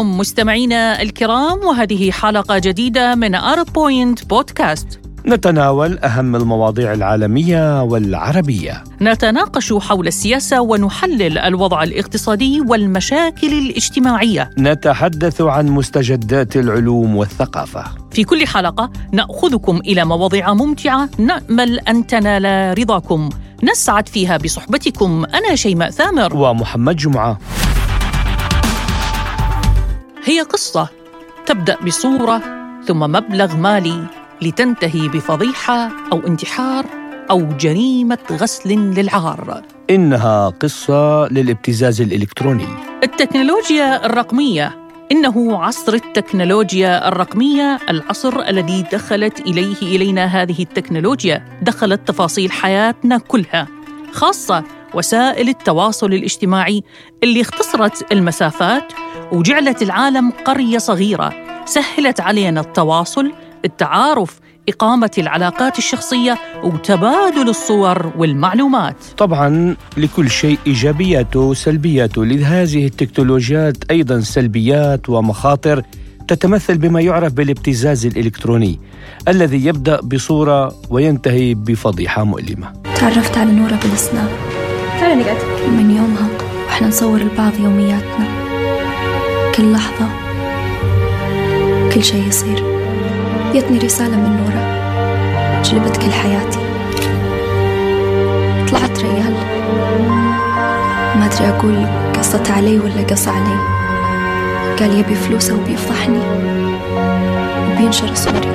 بكم مستمعينا الكرام وهذه حلقة جديدة من ارب بوينت بودكاست نتناول أهم المواضيع العالمية والعربية. نتناقش حول السياسة ونحلل الوضع الاقتصادي والمشاكل الاجتماعية. نتحدث عن مستجدات العلوم والثقافة. في كل حلقة نأخذكم إلى مواضيع ممتعة نأمل أن تنال رضاكم. نسعد فيها بصحبتكم أنا شيماء ثامر. ومحمد جمعة. هي قصة تبدأ بصورة ثم مبلغ مالي لتنتهي بفضيحة أو انتحار أو جريمة غسل للعار. إنها قصة للابتزاز الإلكتروني التكنولوجيا الرقمية إنه عصر التكنولوجيا الرقمية العصر الذي دخلت إليه إلينا هذه التكنولوجيا دخلت تفاصيل حياتنا كلها خاصة وسائل التواصل الاجتماعي اللي اختصرت المسافات وجعلت العالم قرية صغيرة سهلت علينا التواصل التعارف إقامة العلاقات الشخصية وتبادل الصور والمعلومات. طبعا لكل شيء ايجابياته وسلبياته لهذه التكنولوجيات أيضا سلبيات ومخاطر تتمثل بما يعرف بالابتزاز الإلكتروني الذي يبدأ بصورة وينتهي بفضيحة مؤلمة. تعرفت على نورة بالسناب تعالي نقعد. من يومها وإحنا نصور البعض يومياتنا. كل لحظة. كل شيء يصير. جتني رسالة من نورة. جلبت كل حياتي. طلعت ريال. ما أدري أقول قصت علي ولا قص علي. قال يبي فلوسه وبيفضحني وبينشر صوري.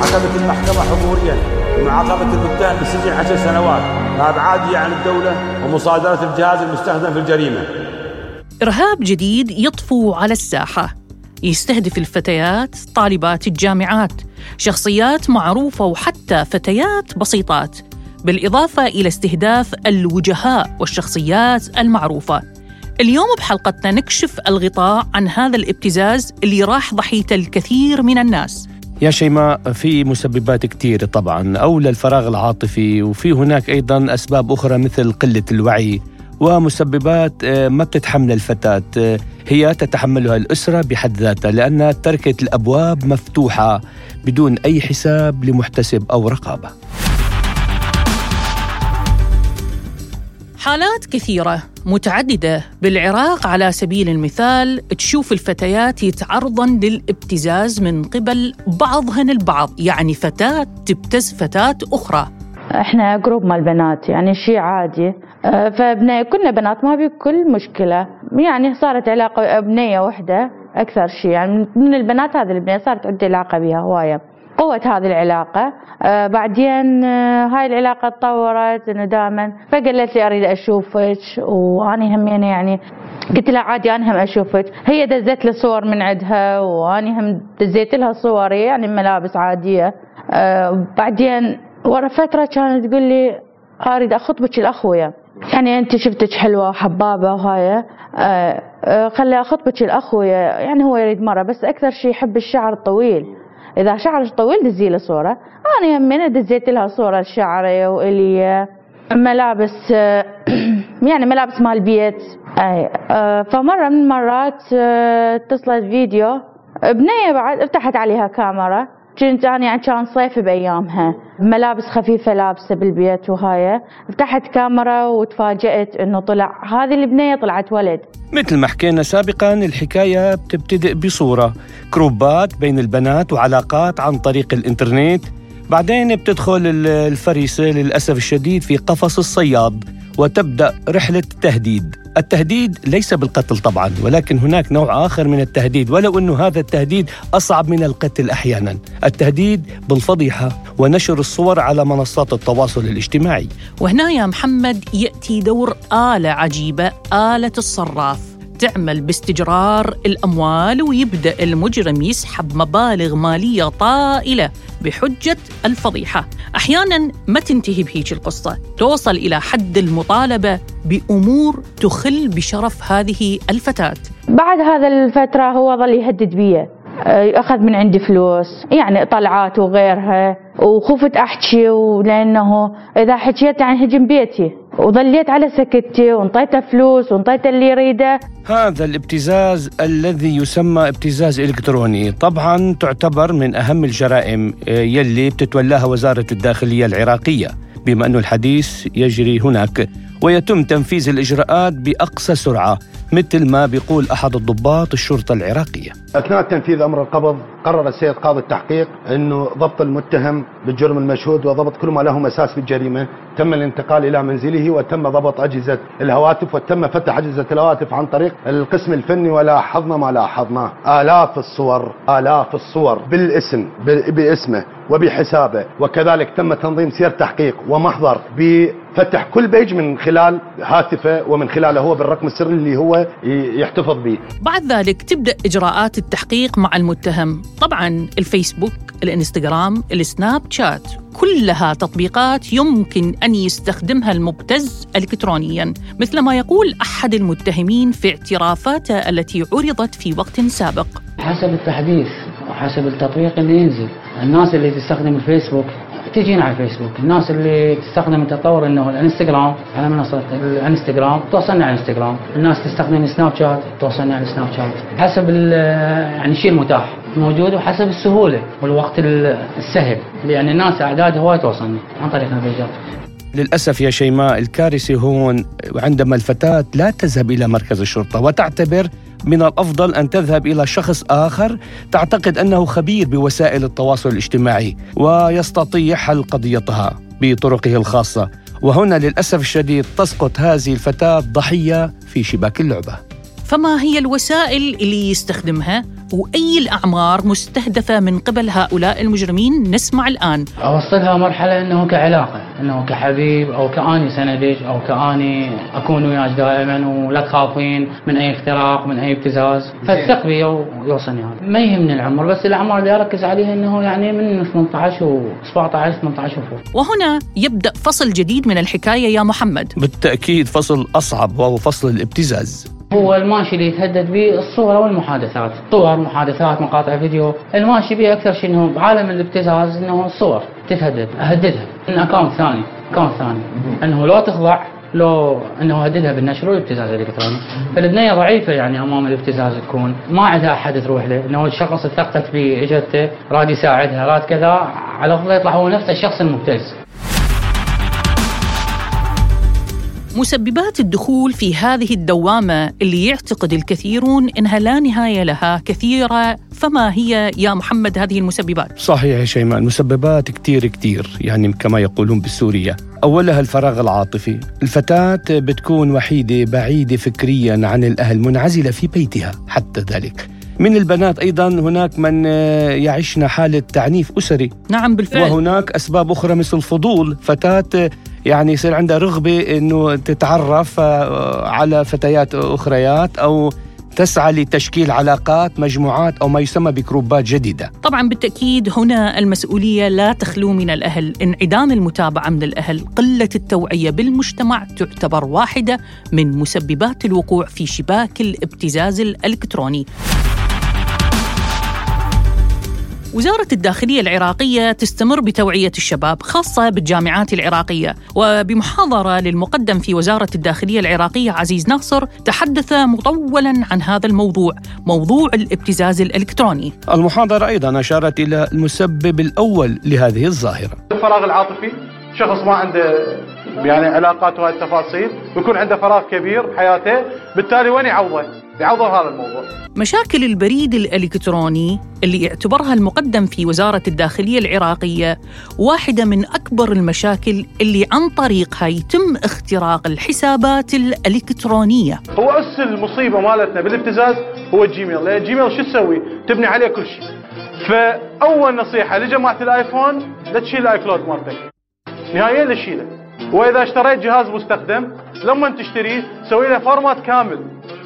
عقبت المحكمة حضوريا ومعاقبة المتهم بسجن عشر سنوات. إبعاده عن الدولة ومصادرة الجهاز المستخدم في الجريمة. إرهاب جديد يطفو على الساحة. يستهدف الفتيات طالبات الجامعات. شخصيات معروفة وحتى فتيات بسيطات. بالإضافة إلى استهداف الوجهاء والشخصيات المعروفة. اليوم بحلقتنا نكشف الغطاء عن هذا الابتزاز اللي راح ضحيته الكثير من الناس. يا شيماء في مسببات كثير طبعا. أولى الفراغ العاطفي وفي هناك أيضا أسباب أخرى مثل قلة الوعي. ومسببات آه، ما بتتحمل الفتاة. آه، هي تتحملها الأسرة بحد ذاتها لأنها تركت الأبواب مفتوحة بدون أي حساب لمحتسب أو رقابة. حالات كثيرة متعددة بالعراق على سبيل المثال تشوف الفتيات يتعرضن للابتزاز من قبل بعضهن البعض يعني فتاة تبتز فتاة أخرى. إحنا group مال بنات يعني شيء عادي. آه، فبنا كنا بنات ما بي كل مشكلة. يعني صارت علاقة بنية واحدة أكثر شيء يعني من البنات هذه البنية صارت عندي علاقة بها هواية. قوة هذه العلاقة. آه بعدين آه هاي العلاقة تطورت إنه دائما. فقالت لي أريد أشوفك واني همين يعني. قلت لها عادي أنا هم أشوفك. هي دزت لي صور من عندها واني هم دزيت لها صوري يعني ملابس عادية. آه بعدين ورا فترة كانت تقول لي أريد أخطبك الاخويا يعني أنت شفتك حلوة وحبابة وهاي آه آه خلي أخطبك الاخويا يعني هو يريد مرة بس أكثر شيء يحب الشعر الطويل إذا شعرك طويل دزي له صورة. أنا يمين دزيت لها صورة لشعري وإلي. ملابس آه، يعني ملابس مال بيت. أي آه، فمرة من المرات اتصلت فيديو. بنيه بعد افتحت عليها كاميرا. كنت أنا يعني كان صيف بأيامها. ملابس خفيفة لابسة بالبيت وهاي. فتحت كاميرا وتفاجات إنه طلع. هذه البنية طلعت ولد. مثل ما حكينا سابقا الحكاية بتبتدئ بصورة. كروبات بين البنات وعلاقات عن طريق الإنترنت. بعدين بتدخل ال- الفريسة للأسف الشديد في قفص الصياد وتبدأ رحلة التهديد. التهديد ليس بالقتل طبعا ولكن هناك نوع آخر من التهديد ولو أنه هذا التهديد أصعب من القتل أحيانا. التهديد بالفضيحة ونشر الصور على منصات التواصل الاجتماعي. وهنا يا محمد يأتي دور آلة عجيبة آلة الصراف. تعمل باستجرار الأموال ويبدأ المجرم يسحب مبالغ مالية طائلة بحجة الفضيحة. أحيانا ما تنتهي بهيج القصة. توصل إلى حد المطالبة بأمور تخل بشرف هذه الفتاة. بعد هذا الفترة هو ظل يهدد بي آه، أخذ من عندي فلوس يعني طلعات وغيرها وخفت أحكي ولأنه إذا حكيت يعني هجم بيتي. وظليت على سكتي وانطيته فلوس وانطيته اللي يريده هذا الابتزاز الذي يسمى ابتزاز إلكتروني. طبعا تعتبر من أهم الجرائم آه، يلي بتتولاها وزارة الداخلية العراقية بما أن الحديث يجري هناك. ويتم تنفيذ الإجراءات بأقصى سرعة مثل ما بيقول أحد الضباط الشرطة العراقية. أثناء تنفيذ أمر القبض قرر السيد قاضي التحقيق أنه ضبط المتهم بالجرم المشهود وضبط كل ما له مساس في الجريمة. تم الانتقال إلى منزله وتم ضبط أجهزة الهواتف وتم فتح أجهزة الهواتف عن طريق القسم الفني ولاحظنا ما لاحظناه آلاف الصور آلاف الصور بالاسم باسمه وبحسابه. وكذلك تم تنظيم سير تحقيق ومحضر بفتح كل بيج من خلال هاتفه ومن خلاله هو بالرقم السري اللي هو يحتفظ به بعد ذلك تبدأ إجراءات التحقيق مع المتهم. طبعا الفيسبوك الإنستغرام السناب شات كلها تطبيقات يمكن أن يستخدمها المبتز إلكترونيا مثل ما يقول أحد المتهمين في اعترافاته التي عرضت في وقت سابق. حسب التحديث وحسب التطبيق اللي ينزل الناس اللي تستخدم الفيسبوك تجينا على الفيسبوك. الناس اللي تستخدم التطور إنه الإنستغرام على منصه الإنستغرام توصلنا على الإنستغرام. الناس تستخدم السناب شات توصلنا على السناب شات. حسب يعني الشيء المتاح موجود وحسب السهولة والوقت السهل. يعني الناس أعداد هواي توصلنا عن طريق البيجات للأسف يا شيماء الكارثة هون عندما الفتاة لا تذهب إلى مركز الشرطة وتعتبر من الأفضل أن تذهب إلى شخص آخر تعتقد أنه خبير بوسائل التواصل الاجتماعي ويستطيع حل قضيتها بطرقه الخاصة. وهنا للأسف الشديد تسقط هذه الفتاة ضحية في شباك اللعبة. فما هي الوسائل اللي يستخدمها وأي الأعمار مستهدفة من قبل هؤلاء المجرمين؟ نسمع الآن. أوصلها مرحلة أنه كعلاقة أنه كحبيب أو كأني سندك أو كأني أكون وياك دائما ولا تخافين من أي اختراق من أي ابتزاز. فالثق بي ويوصلني هذا. ما يهمني العمر بس الأعمار اللي أركز عليها أنه يعني من 18 و 17 18 وفوق وهنا يبدأ فصل جديد من الحكاية يا محمد. بالتأكيد فصل أصعب وهو فصل الابتزاز. هو الماشي اللي يتهدد به الصورة والمحادثات. صور محادثات مقاطع فيديو. الماشي به أكثر شيء أنه بعالم الابتزاز أنه الصور تتهدد أهددها. من أكونت ثاني أكونت ثاني. أنه لو تخضع لو إنه هددها بالنشر والابتزاز الالكتروني فالبنيه ضعيفة يعني أمام الابتزاز تكون. ما عندها أحد تروح له. إنه الشخص ثقت في اجته راد يساعدها راد كذا على افضل يطلع هو نفسه الشخص المبتز. مسببات الدخول في هذه الدوامة اللي يعتقد الكثيرون إنها لا نهاية لها كثيرة. فما هي يا محمد هذه المسببات؟ صحيح يا شيماء المسببات كتير كتير يعني كما يقولون بالسورية. أولها الفراغ العاطفي. الفتاة بتكون وحيدة بعيدة فكريا عن الأهل منعزلة في بيتها حتى ذلك. من البنات أيضا هناك من يعيشن حالة تعنيف أسري. نعم بالفعل. وهناك أسباب أخرى مثل الفضول فتاة يعني يصير عندها رغبة إنه تتعرف آه، على فتيات أخريات أو تسعى لتشكيل علاقات مجموعات أو ما يسمى بكروبات جديدة. طبعا بالتأكيد هنا المسؤولية لا تخلو من الأهل، انعدام المتابعة من الأهل، قلة التوعية بالمجتمع تعتبر واحدة من مسببات الوقوع في شباك الابتزاز الإلكتروني. وزارة الداخلية العراقية تستمر بتوعية الشباب خاصة بالجامعات العراقية. وبمحاضرة للمقدم في وزارة الداخلية العراقية عزيز ناصر تحدث مطولا عن هذا الموضوع موضوع الابتزاز الإلكتروني. المحاضرة أيضا أشارت إلى المسبب الأول لهذه الظاهرة. الفراغ العاطفي شخص ما عنده يعني علاقات وهالتفاصيل التفاصيل ويكون عنده فراغ كبير بحياته بالتالي وين يعوضه؟ يعوض هذا الموضوع. مشاكل البريد الإلكتروني اللي يعتبرها المقدم في وزارة الداخلية العراقية واحدة من أكبر المشاكل اللي عن طريقها يتم اختراق الحسابات الإلكترونية. هو أس المصيبة مالتنا بالابتزاز هو ال Gmail لأن ال Gmail شو تسوي؟ تبني عليه كل شيء. فأول نصيحة لجماعة الآيفون لا تشيل ال iCloud مالتك. نهائيا لا تشيله. وإذا اشتريت جهاز مستخدم لما تشتريه سوي له format كامل.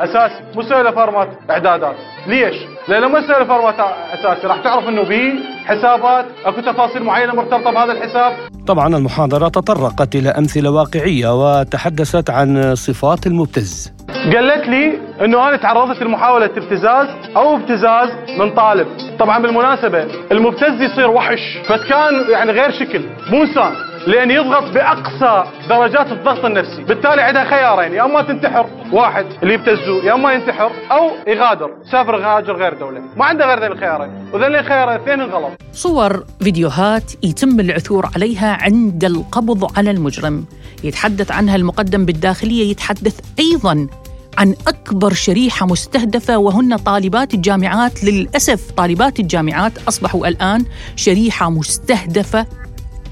اساسي مو سوي له format إعدادات. ليش؟ لأن لما تسوي له format أساسي. راح تعرف إنه به حسابات أكو تفاصيل معينة مرتبطة بهذا الحساب. طبعا المحاضرة تطرقت إلى أمثلة واقعية وتحدثت عن صفات المبتز. قالت لي إنه أنا تعرضت لمحاولة ابتزاز أو ابتزاز من طالب. طبعا بالمناسبة المبتز يصير وحش فكان يعني غير شكل مو إنسان. لأن يضغط بأقصى درجات الضغط النفسي. بالتالي عندها خيارين يا أما تنتحر واحد اللي يبتزوه يا أما ينتحر أو يغادر. سافر غاجر غير دولة. ما عنده غير ذين الخيارين. وذين الخيارين الاثنين غلط. صور فيديوهات يتم العثور عليها عند القبض على المجرم. يتحدث عنها المقدم بالداخلية. يتحدث أيضا عن أكبر شريحة مستهدفة وهن طالبات الجامعات. للأسف طالبات الجامعات أصبحوا الآن شريحة مستهدفة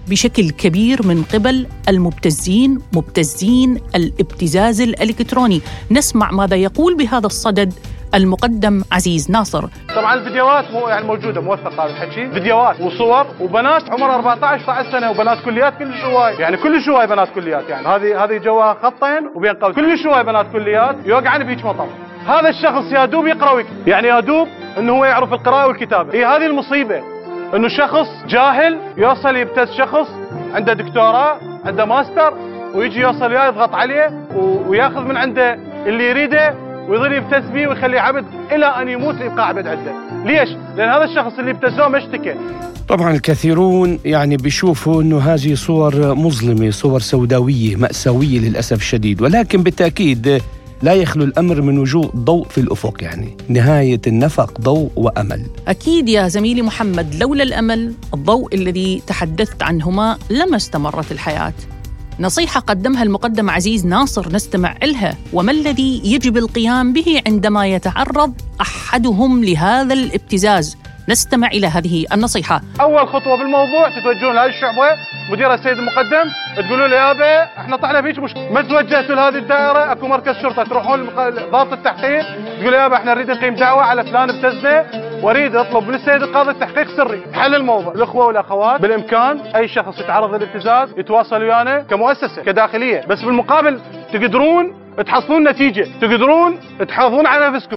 بشكل كبير من قبل المبتزين مبتزين الابتزاز الإلكتروني. نسمع ماذا يقول بهذا الصدد المقدم عزيز ناصر. طبعا الفيديوهات مو يعني موجودة موثقة هذا الحكي. فيديوهات وصور وبنات عمر 14 16 سنة وبنات كليات كل شوي. يعني كل شوي بنات كليات يعني. هذه هذه جواها خطين وبين قوس. كل شوي بنات كليات يوقعن بهيك مطر هذا الشخص يا دوب يقرأ يعني يا دوب إنه هو يعرف القراءة والكتابة. هي هذه المصيبة. انه شخص جاهل يوصل يبتز شخص عنده دكتوراه عنده ماستر ويجي يوصل وياه يضغط عليه وياخذ من عنده اللي يريده ويظل يبتز به ويخليه عبد إلى أن يموت يبقى عبد عنده ليش؟ لأن هذا الشخص اللي ابتزوه ما اشتكى. طبعا الكثيرون يعني بيشوفوا إنه هذه صور مظلمة صور سوداوية مأساوية للأسف الشديد. ولكن بالتأكيد لا يخلو الأمر من وجود ضوء في الأفق يعني. نهاية النفق ضوء وأمل. أكيد يا زميلي محمد لولا الأمل الضوء الذي تحدثت عنهما لما استمرت الحياة. نصيحة قدمها المقدم عزيز ناصر نستمع إلها وما الذي يجب القيام به عندما يتعرض أحدهم لهذا الابتزاز؟ نستمع إلى هذه النصيحة. أول خطوة بالموضوع تتوجهون لهذه الشعبة مدير السيد المقدم تقولوا له يابا إحنا طلعنا بهيك مشكله ما توجهتوا لهذه الدائرة؟ أكو مركز شرطة تروحون ضابط التحقيق تقولوا يابا إحنا نريد نقيم دعوة على فلان ابتزنا واريد اطلب من السيد القاضي التحقيق سري. حل الموضوع. الأخوة والأخوات بالإمكان أي شخص يتعرض للابتزاز يتواصل ويانا كمؤسسة كداخلية. بس بالمقابل تقدرون تحصلون نتيجة تقدرون تحافظون على نفسكم.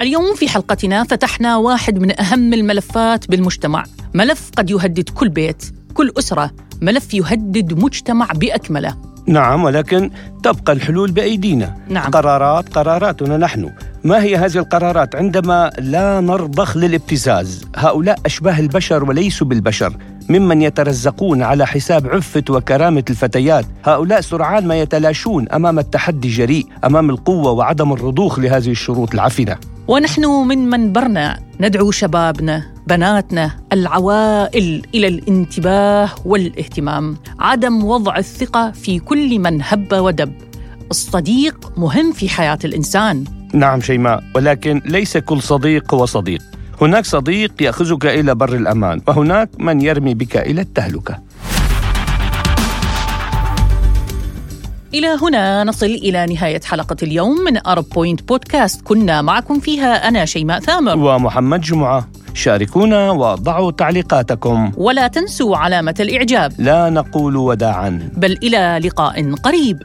اليوم في حلقتنا فتحنا واحد من أهم الملفات بالمجتمع، ملف قد يهدد كل بيت، كل أسرة، ملف يهدد مجتمع بأكمله. نعم ولكن تبقى الحلول بأيدينا. نعم. قرارات قراراتنا نحن. ما هي هذه القرارات عندما لا نرضخ للابتزاز؟ هؤلاء أشباه البشر وليسوا بالبشر. ممن يترزقون على حساب عفة وكرامة الفتيات هؤلاء سرعان ما يتلاشون أمام التحدي جريء أمام القوة وعدم الرضوخ لهذه الشروط العفنة ونحن من منبرنا ندعو شبابنا بناتنا العوائل إلى الانتباه والاهتمام. عدم وضع الثقة في كل من هب ودب. الصديق مهم في حياة الإنسان. نعم شيماء ولكن ليس كل صديق هو صديق. هناك صديق يأخذك إلى بر الأمان وهناك من يرمي بك إلى التهلكة. إلى هنا نصل إلى نهاية حلقة اليوم من أرب بوينت بودكاست كنا معكم فيها أنا شيماء ثامر. ومحمد جمعة. شاركونا وضعوا تعليقاتكم. ولا تنسوا علامة الإعجاب. لا نقول وداعا. بل إلى لقاء قريب.